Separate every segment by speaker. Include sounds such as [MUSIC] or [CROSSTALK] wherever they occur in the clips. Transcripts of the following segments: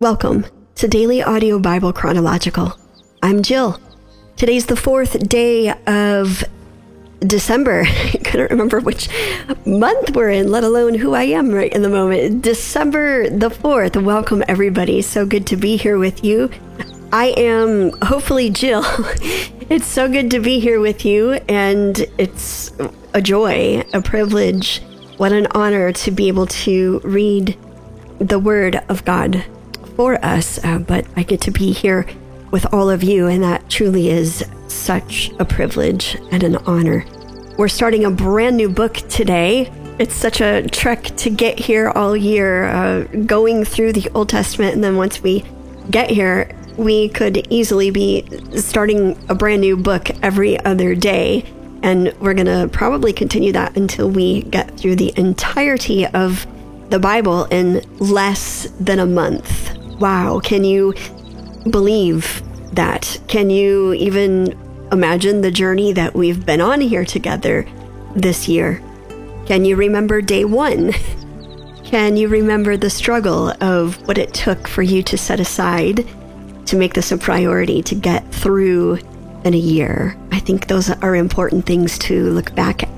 Speaker 1: Welcome to Daily Audio Bible Chronological. I'm Jill. Today's the fourth day of December. [LAUGHS] I couldn't remember which month we're in, let alone who I am right in the moment. December the 4th. Welcome, everybody. So good to be here with you. I am hopefully Jill. [LAUGHS] it's so good to be here with you, and it's a joy, a privilege, what an honor to be able to read the Word of God for us, uh, but I get to be here with all of you, and that truly is such a privilege and an honor. We're starting a brand new book today. It's such a trek to get here all year, uh, going through the Old Testament, and then once we get here, we could easily be starting a brand new book every other day. And we're going to probably continue that until we get through the entirety of the Bible in less than a month. Wow, can you believe that? Can you even imagine the journey that we've been on here together this year? Can you remember day one? [LAUGHS] Can you remember the struggle of what it took for you to set aside to make this a priority to get through in a year? I think those are important things to look back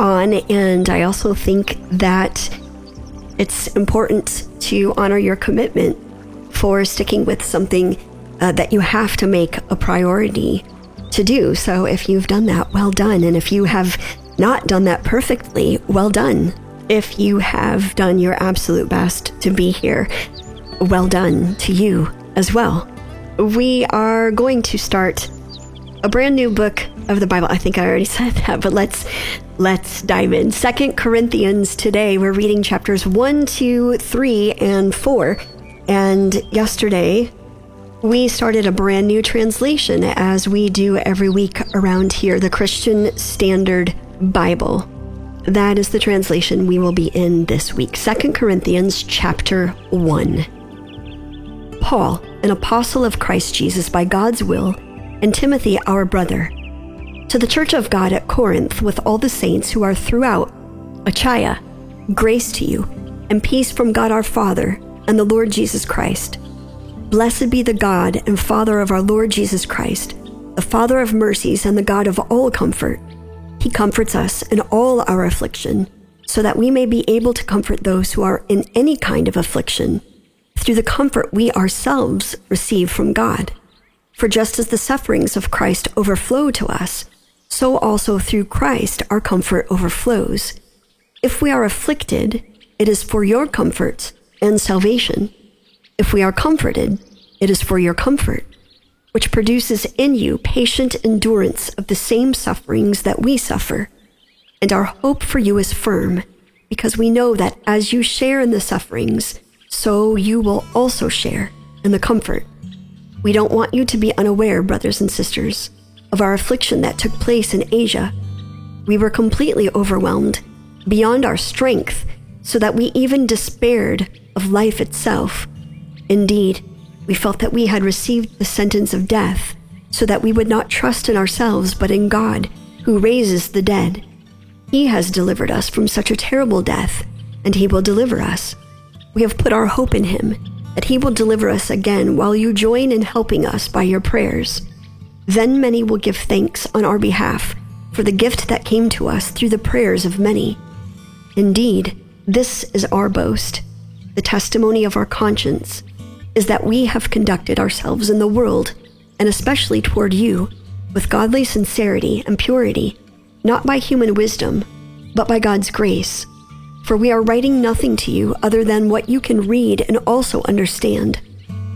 Speaker 1: on. And I also think that it's important to honor your commitment for sticking with something uh, that you have to make a priority to do. So if you've done that, well done. And if you have not done that perfectly, well done. If you have done your absolute best to be here, well done to you as well. We are going to start a brand new book of the Bible. I think I already [LAUGHS] said that, but let's let's dive in. Second Corinthians today. We're reading chapters 1, 2, 3, and 4. And yesterday, we started a brand new translation as we do every week around here the Christian Standard Bible. That is the translation we will be in this week. Second Corinthians chapter 1. Paul, an apostle of Christ Jesus by God's will, and Timothy, our brother, to the church of God at Corinth with all the saints who are throughout Achaia, grace to you, and peace from God our Father and the Lord Jesus Christ. Blessed be the God and Father of our Lord Jesus Christ, the Father of mercies and the God of all comfort. He comforts us in all our affliction, so that we may be able to comfort those who are in any kind of affliction through the comfort we ourselves receive from God. For just as the sufferings of Christ overflow to us, so also through Christ our comfort overflows. If we are afflicted, it is for your comfort and salvation. If we are comforted, it is for your comfort, which produces in you patient endurance of the same sufferings that we suffer. And our hope for you is firm, because we know that as you share in the sufferings, so you will also share in the comfort. We don't want you to be unaware, brothers and sisters, of our affliction that took place in Asia. We were completely overwhelmed, beyond our strength, so that we even despaired of life itself. Indeed, we felt that we had received the sentence of death, so that we would not trust in ourselves but in God, who raises the dead. He has delivered us from such a terrible death, and He will deliver us. We have put our hope in Him, that He will deliver us again while you join in helping us by your prayers. Then many will give thanks on our behalf for the gift that came to us through the prayers of many. Indeed, this is our boast the testimony of our conscience, is that we have conducted ourselves in the world, and especially toward you, with godly sincerity and purity, not by human wisdom, but by God's grace. For we are writing nothing to you other than what you can read and also understand.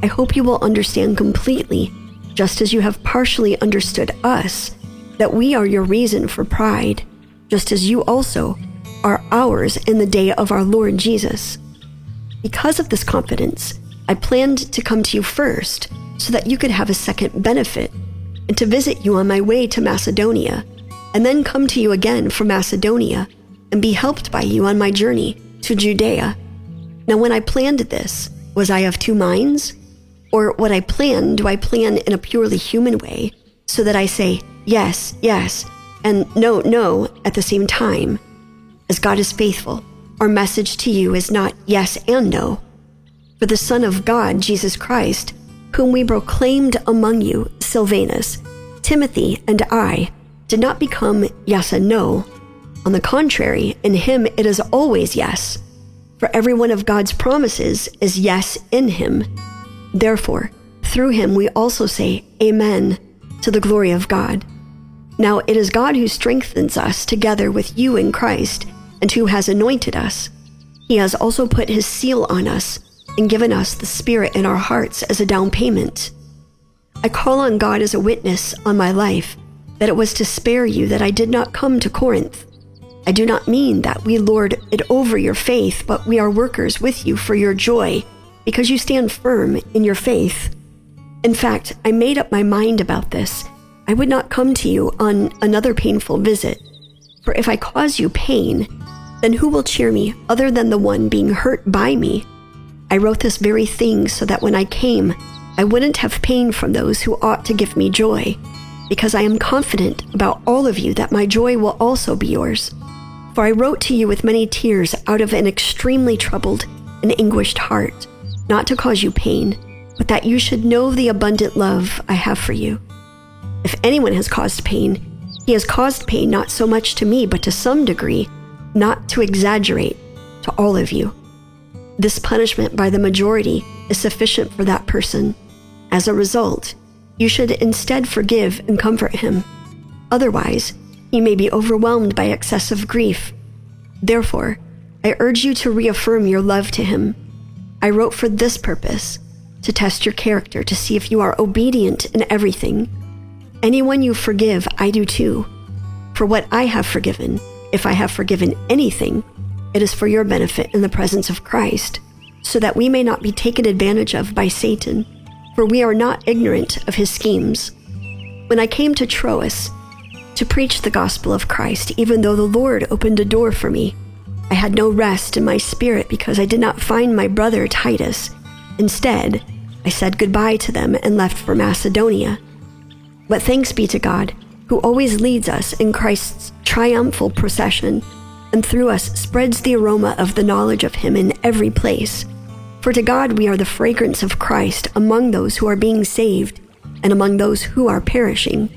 Speaker 1: I hope you will understand completely, just as you have partially understood us, that we are your reason for pride, just as you also are ours in the day of our Lord Jesus. Because of this confidence, I planned to come to you first so that you could have a second benefit, and to visit you on my way to Macedonia, and then come to you again from Macedonia and be helped by you on my journey to Judea. Now, when I planned this, was I of two minds? Or what I plan, do I plan in a purely human way, so that I say yes, yes, and no, no at the same time? As God is faithful, our message to you is not yes and no. For the Son of God, Jesus Christ, whom we proclaimed among you, Silvanus, Timothy, and I, did not become yes and no. On the contrary, in him it is always yes. For every one of God's promises is yes in him. Therefore, through him we also say Amen to the glory of God. Now it is God who strengthens us together with you in Christ and who has anointed us. He has also put his seal on us and given us the Spirit in our hearts as a down payment. I call on God as a witness on my life that it was to spare you that I did not come to Corinth. I do not mean that we lord it over your faith, but we are workers with you for your joy, because you stand firm in your faith. In fact, I made up my mind about this. I would not come to you on another painful visit. For if I cause you pain, then who will cheer me other than the one being hurt by me? I wrote this very thing so that when I came, I wouldn't have pain from those who ought to give me joy, because I am confident about all of you that my joy will also be yours. For I wrote to you with many tears out of an extremely troubled and anguished heart, not to cause you pain, but that you should know the abundant love I have for you. If anyone has caused pain, he has caused pain not so much to me, but to some degree, not to exaggerate, to all of you. This punishment by the majority is sufficient for that person. As a result, you should instead forgive and comfort him. Otherwise, he may be overwhelmed by excessive grief. Therefore, I urge you to reaffirm your love to him. I wrote for this purpose to test your character to see if you are obedient in everything. Anyone you forgive, I do too. For what I have forgiven, if I have forgiven anything, it is for your benefit in the presence of Christ, so that we may not be taken advantage of by Satan, for we are not ignorant of his schemes. When I came to Troas to preach the gospel of Christ, even though the Lord opened a door for me, I had no rest in my spirit because I did not find my brother Titus. Instead, I said goodbye to them and left for Macedonia. But thanks be to God, who always leads us in Christ's triumphal procession and through us spreads the aroma of the knowledge of Him in every place. For to God we are the fragrance of Christ among those who are being saved and among those who are perishing.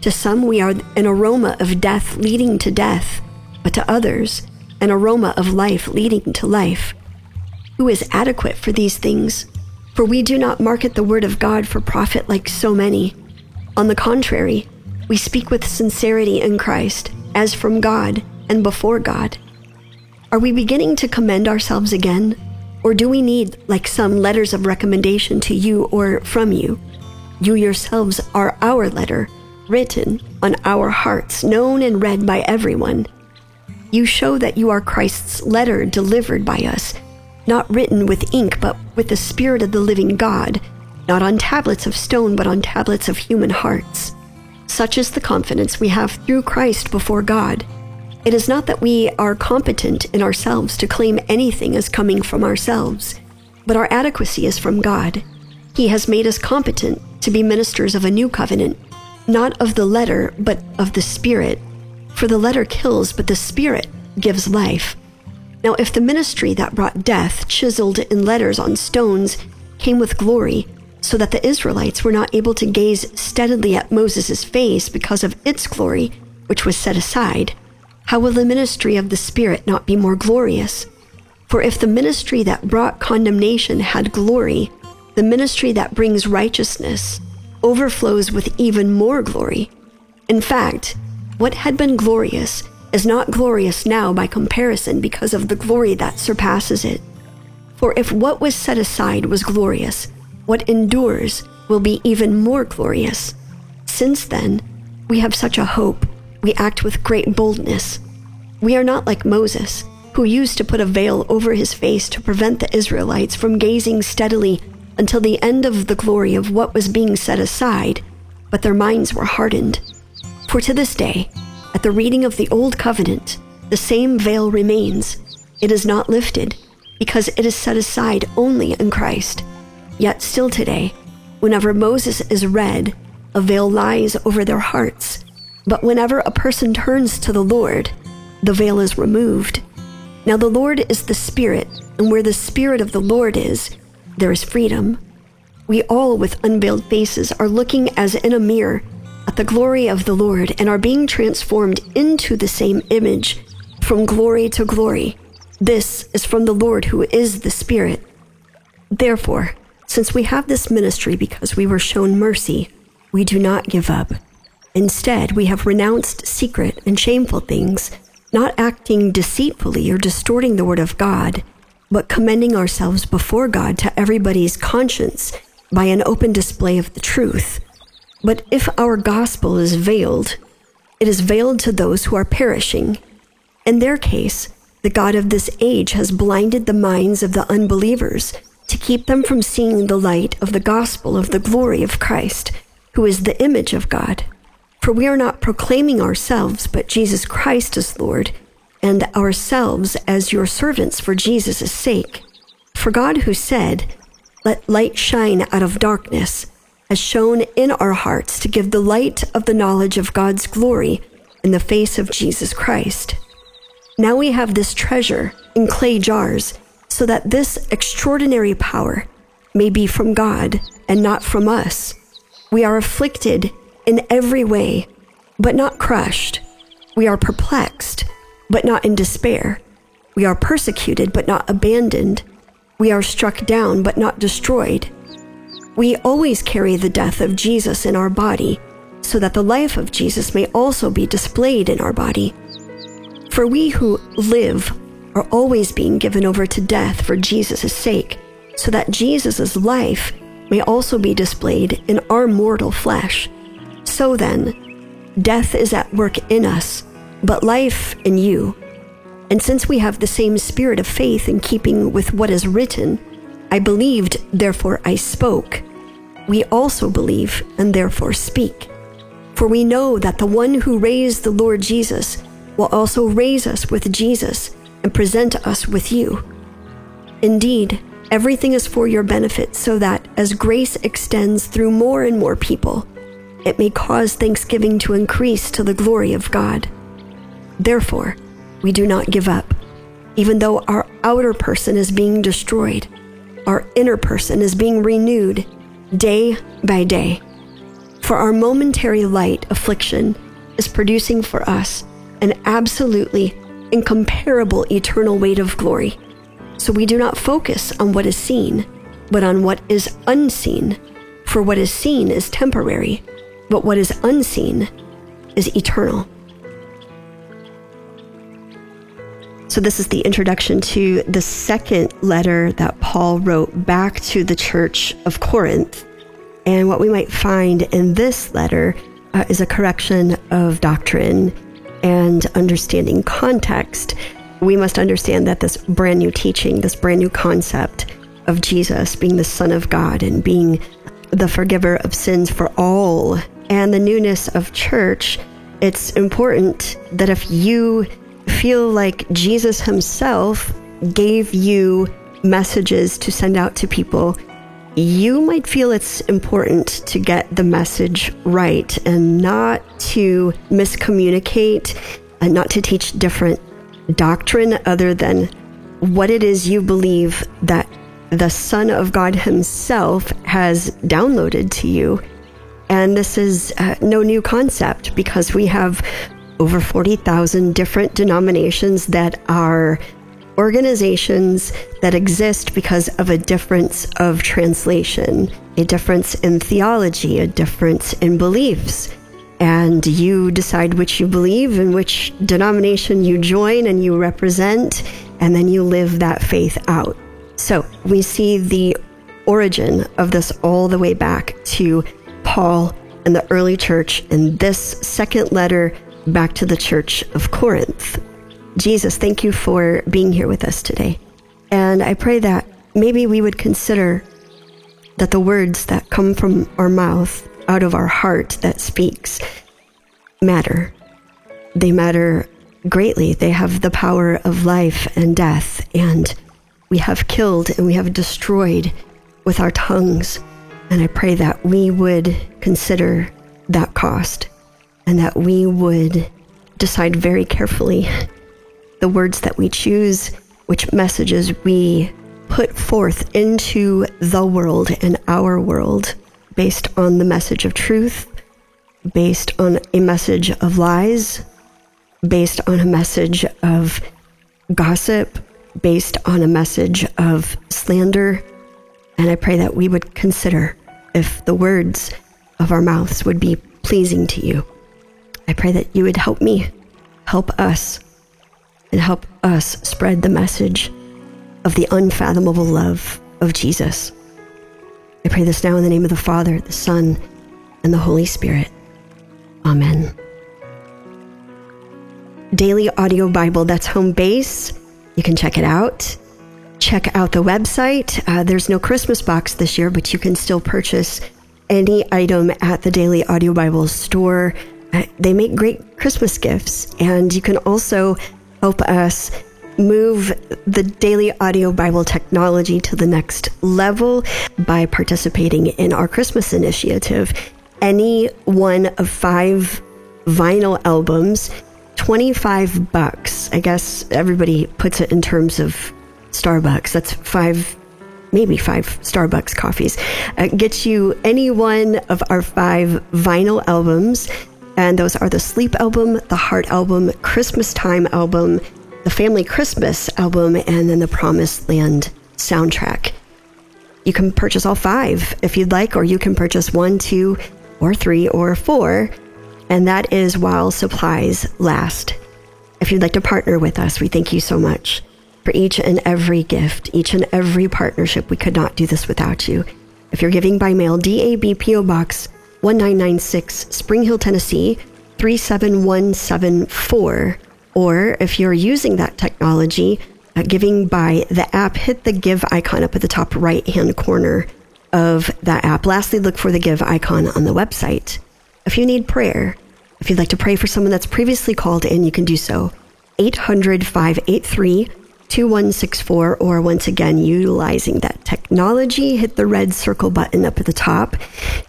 Speaker 1: To some we are an aroma of death leading to death, but to others, an aroma of life leading to life. Who is adequate for these things? For we do not market the word of God for profit like so many. On the contrary, we speak with sincerity in Christ, as from God and before God. Are we beginning to commend ourselves again? Or do we need, like some letters of recommendation to you or from you? You yourselves are our letter, written on our hearts, known and read by everyone. You show that you are Christ's letter delivered by us, not written with ink, but with the Spirit of the living God, not on tablets of stone, but on tablets of human hearts. Such is the confidence we have through Christ before God. It is not that we are competent in ourselves to claim anything as coming from ourselves, but our adequacy is from God. He has made us competent to be ministers of a new covenant, not of the letter, but of the Spirit for the letter kills, but the Spirit gives life. Now, if the ministry that brought death, chiseled in letters on stones, came with glory, so that the Israelites were not able to gaze steadily at Moses' face because of its glory, which was set aside, how will the ministry of the Spirit not be more glorious? For if the ministry that brought condemnation had glory, the ministry that brings righteousness overflows with even more glory. In fact, what had been glorious is not glorious now by comparison because of the glory that surpasses it. For if what was set aside was glorious, what endures will be even more glorious. Since then, we have such a hope, we act with great boldness. We are not like Moses, who used to put a veil over his face to prevent the Israelites from gazing steadily until the end of the glory of what was being set aside, but their minds were hardened. For to this day, at the reading of the Old Covenant, the same veil remains. It is not lifted, because it is set aside only in Christ. Yet still today, whenever Moses is read, a veil lies over their hearts. But whenever a person turns to the Lord, the veil is removed. Now the Lord is the Spirit, and where the Spirit of the Lord is, there is freedom. We all, with unveiled faces, are looking as in a mirror at the glory of the Lord and are being transformed into the same image from glory to glory. This is from the Lord who is the Spirit. Therefore, since we have this ministry because we were shown mercy, we do not give up. Instead, we have renounced secret and shameful things, not acting deceitfully or distorting the word of God, but commending ourselves before God to everybody's conscience by an open display of the truth. But if our gospel is veiled, it is veiled to those who are perishing. In their case, the God of this age has blinded the minds of the unbelievers to keep them from seeing the light of the gospel of the glory of Christ, who is the image of God. For we are not proclaiming ourselves, but Jesus Christ as Lord, and ourselves as your servants for Jesus' sake. For God, who said, Let light shine out of darkness, has shone in our hearts to give the light of the knowledge of God's glory in the face of Jesus Christ. Now we have this treasure in clay jars, so that this extraordinary power may be from God and not from us. We are afflicted in every way, but not crushed. We are perplexed, but not in despair. We are persecuted, but not abandoned. We are struck down, but not destroyed. We always carry the death of Jesus in our body, so that the life of Jesus may also be displayed in our body. For we who live are always being given over to death for Jesus' sake, so that Jesus' life may also be displayed in our mortal flesh. So then, death is at work in us, but life in you. And since we have the same spirit of faith in keeping with what is written, I believed, therefore I spoke. We also believe, and therefore speak. For we know that the one who raised the Lord Jesus will also raise us with Jesus and present us with you. Indeed, everything is for your benefit, so that as grace extends through more and more people, it may cause thanksgiving to increase to the glory of God. Therefore, we do not give up. Even though our outer person is being destroyed, our inner person is being renewed day by day. For our momentary light affliction is producing for us an absolutely incomparable eternal weight of glory. So we do not focus on what is seen, but on what is unseen. For what is seen is temporary, but what is unseen is eternal. So, this is the introduction to the second letter that Paul wrote back to the church of Corinth. And what we might find in this letter uh, is a correction of doctrine and understanding context. We must understand that this brand new teaching, this brand new concept of Jesus being the Son of God and being the forgiver of sins for all and the newness of church, it's important that if you feel like Jesus himself gave you messages to send out to people, you might feel it's important to get the message right and not to miscommunicate and not to teach different doctrine other than what it is you believe that the Son of God Himself has downloaded to you. And this is uh, no new concept because we have over 40,000 different denominations that are organizations that exist because of a difference of translation, a difference in theology, a difference in beliefs. And you decide which you believe and which denomination you join and you represent, and then you live that faith out. So we see the origin of this all the way back to Paul and the early church in this second letter back to the church of Corinth. Jesus, thank you for being here with us today. And I pray that maybe we would consider that the words that come from our mouth, out of our heart that speaks, matter. They matter greatly. They have the power of life and death, and we have killed and we have destroyed with our tongues and I pray that we would consider that cost and that we would decide very carefully the words that we choose, which messages we put forth into the world and our world based on the message of truth, based on a message of lies, based on a message of gossip, based on a message of slander. And I pray that we would consider if the words of our mouths would be pleasing to you. I pray that you would help me, help us, and help us spread the message of the unfathomable love of Jesus. I pray this now in the name of the Father, the Son, and the Holy Spirit. Amen. Daily Audio Bible, that's home base. You can check it out. Check out the website. Uh, there's no Christmas box this year, but you can still purchase any item at the Daily Audio Bible store. Uh, they make great Christmas gifts, and you can also help us move the daily audio Bible technology to the next level by participating in our Christmas initiative. Any one of five vinyl albums, 25 bucks. I guess everybody puts it in terms of Starbucks. That's five, maybe five Starbucks coffees. Uh, gets you any one of our five vinyl albums. And those are the Sleep album, the Heart album, Christmas Time album, the Family Christmas album, and then the Promised Land soundtrack. You can purchase all five if you'd like, or you can purchase one, two, or three, or four, and that is while supplies last. If you'd like to partner with us, we thank you so much for each and every gift, each and every partnership. We could not do this without you. If you're giving by mail, DAB PO Box 1996, Spring Hill, Tennessee 37174 or if you're using that technology, uh, giving by the app, hit the give icon up at the top right hand corner of that app. Lastly, look for the give icon on the website. If you need prayer, if you'd like to pray for someone that's previously called in, you can do so. 800 583 2164, or once again, utilizing that technology, hit the red circle button up at the top.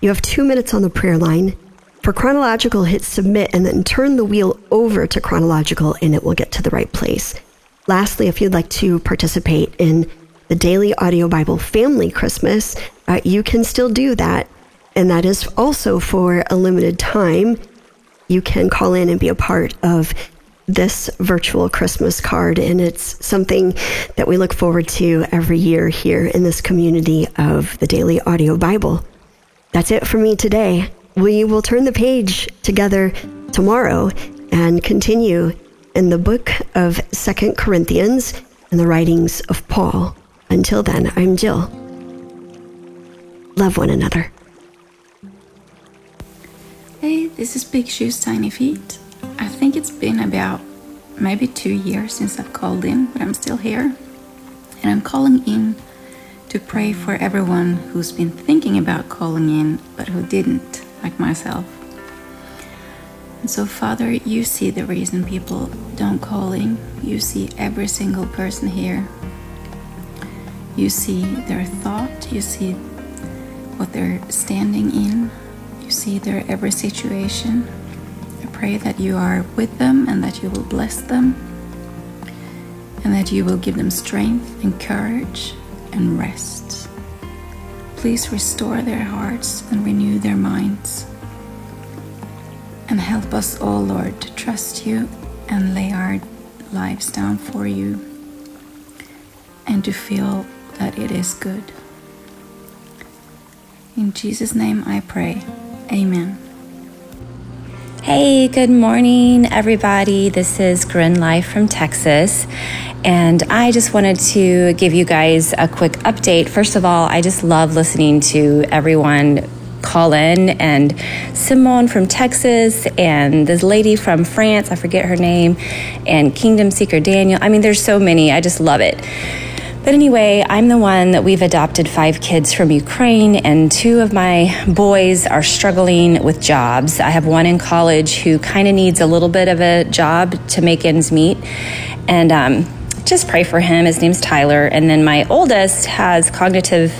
Speaker 1: You have two minutes on the prayer line. For chronological, hit submit and then turn the wheel over to chronological and it will get to the right place. Lastly, if you'd like to participate in the Daily Audio Bible Family Christmas, uh, you can still do that. And that is also for a limited time. You can call in and be a part of this virtual Christmas card. And it's something that we look forward to every year here in this community of the Daily Audio Bible. That's it for me today. We will turn the page together tomorrow and continue in the book of Second Corinthians and the writings of Paul. Until then, I'm Jill. Love one another.
Speaker 2: Hey, this is Big Shoes Tiny Feet. I think it's been about maybe two years since I've called in, but I'm still here. And I'm calling in to pray for everyone who's been thinking about calling in but who didn't like myself. And so, Father, you see the reason people don't call in. You see every single person here. You see their thought. You see what they're standing in. You see their every situation. Pray that you are with them and that you will bless them and that you will give them strength and courage and rest. Please restore their hearts and renew their minds. And help us all, Lord, to trust you and lay our lives down for you and to feel that it is good. In Jesus' name I pray. Amen.
Speaker 3: Hey, good morning, everybody. This is Corinne Life from Texas. And I just wanted to give you guys a quick update. First of all, I just love listening to everyone call in and Simone from Texas and this lady from France, I forget her name, and Kingdom Seeker Daniel. I mean, there's so many. I just love it. But anyway, I'm the one that we've adopted five kids from Ukraine, and two of my boys are struggling with jobs. I have one in college who kind of needs a little bit of a job to make ends meet. And um, just pray for him. His name's Tyler. And then my oldest has cognitive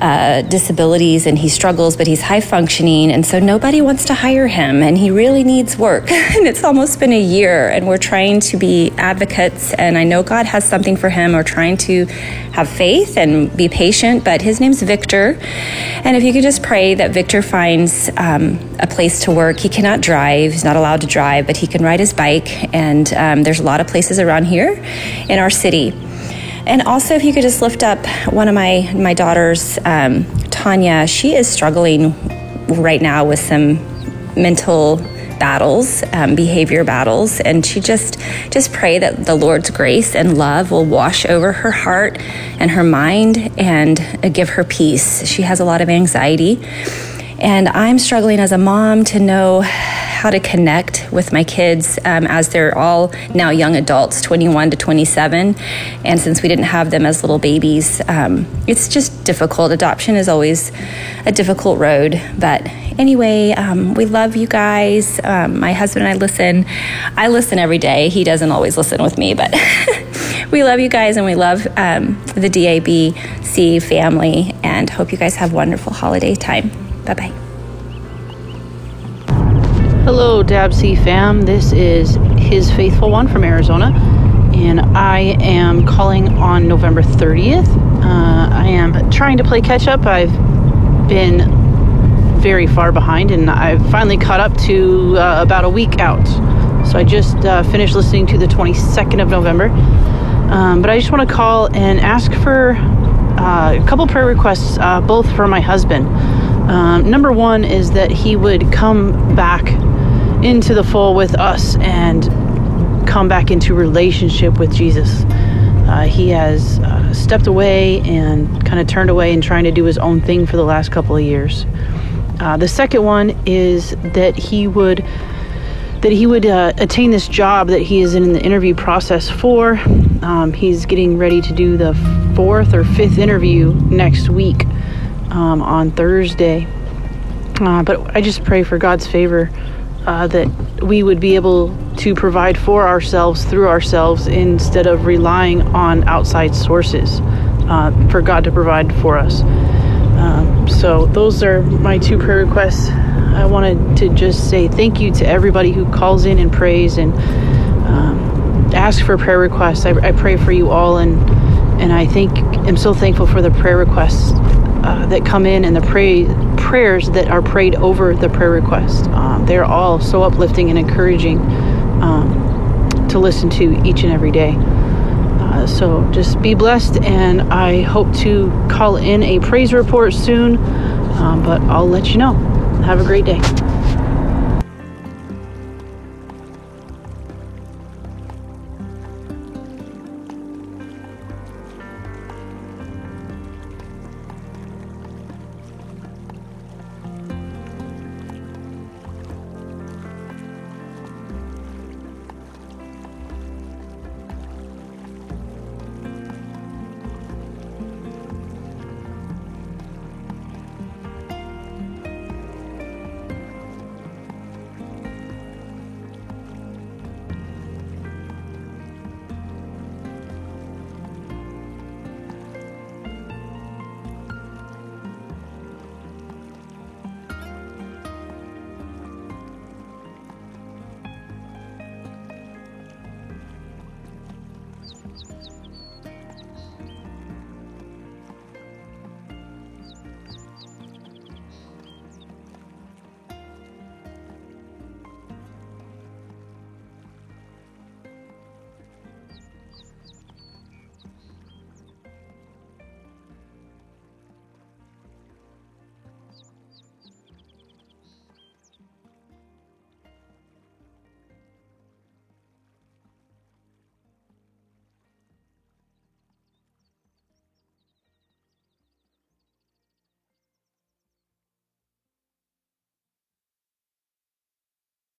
Speaker 3: uh, disabilities and he struggles, but he's high functioning. And so nobody wants to hire him and he really needs work. [LAUGHS] and it's almost been a year and we're trying to be advocates. And I know God has something for him. We're trying to have faith and be patient, but his name's Victor. And if you could just pray that Victor finds um, a place to work, he cannot drive, he's not allowed to drive, but he can ride his bike. And um, there's a lot of places around here in our city. And also, if you could just lift up one of my my daughters, um, Tanya. She is struggling right now with some mental battles, um, behavior battles, and she just just pray that the Lord's grace and love will wash over her heart and her mind and uh, give her peace. She has a lot of anxiety, and I'm struggling as a mom to know how to connect with my kids um, as they're all now young adults, 21 to 27. And since we didn't have them as little babies, um, it's just difficult. Adoption is always a difficult road. But anyway, um, we love you guys. Um, my husband and I listen. I listen every day. He doesn't always listen with me, but [LAUGHS] we love you guys and we love um, the DABC family and hope you guys have wonderful holiday time. Bye bye.
Speaker 4: Hello, Dabsy fam. This is His Faithful One from Arizona, and I am calling on November 30th. Uh, I am trying to play catch up. I've been very far behind, and I've finally caught up to uh, about a week out. So I just uh, finished listening to the 22nd of November. Um, but I just want to call and ask for uh, a couple prayer requests, uh, both for my husband. Um, number one is that he would come back into the fold with us and come back into relationship with Jesus. Uh, he has uh, stepped away and kind of turned away and trying to do his own thing for the last couple of years. Uh, the second one is that he would that he would uh, attain this job that he is in the interview process for. Um, he's getting ready to do the fourth or fifth interview next week um, on Thursday. Uh, but I just pray for God's favor uh, that we would be able to provide for ourselves through ourselves instead of relying on outside sources uh, for God to provide for us. Um, so, those are my two prayer requests. I wanted to just say thank you to everybody who calls in and prays and um, ask for prayer requests. I, I, pray for you all, and and I think I'm so thankful for the prayer requests uh, that come in and the pray prayers that are prayed over the prayer request. Um, they're all so uplifting and encouraging um, to listen to each and every day. Uh, so just be blessed, and I hope to call in a praise report soon, um, but I'll let you know. Have a great day.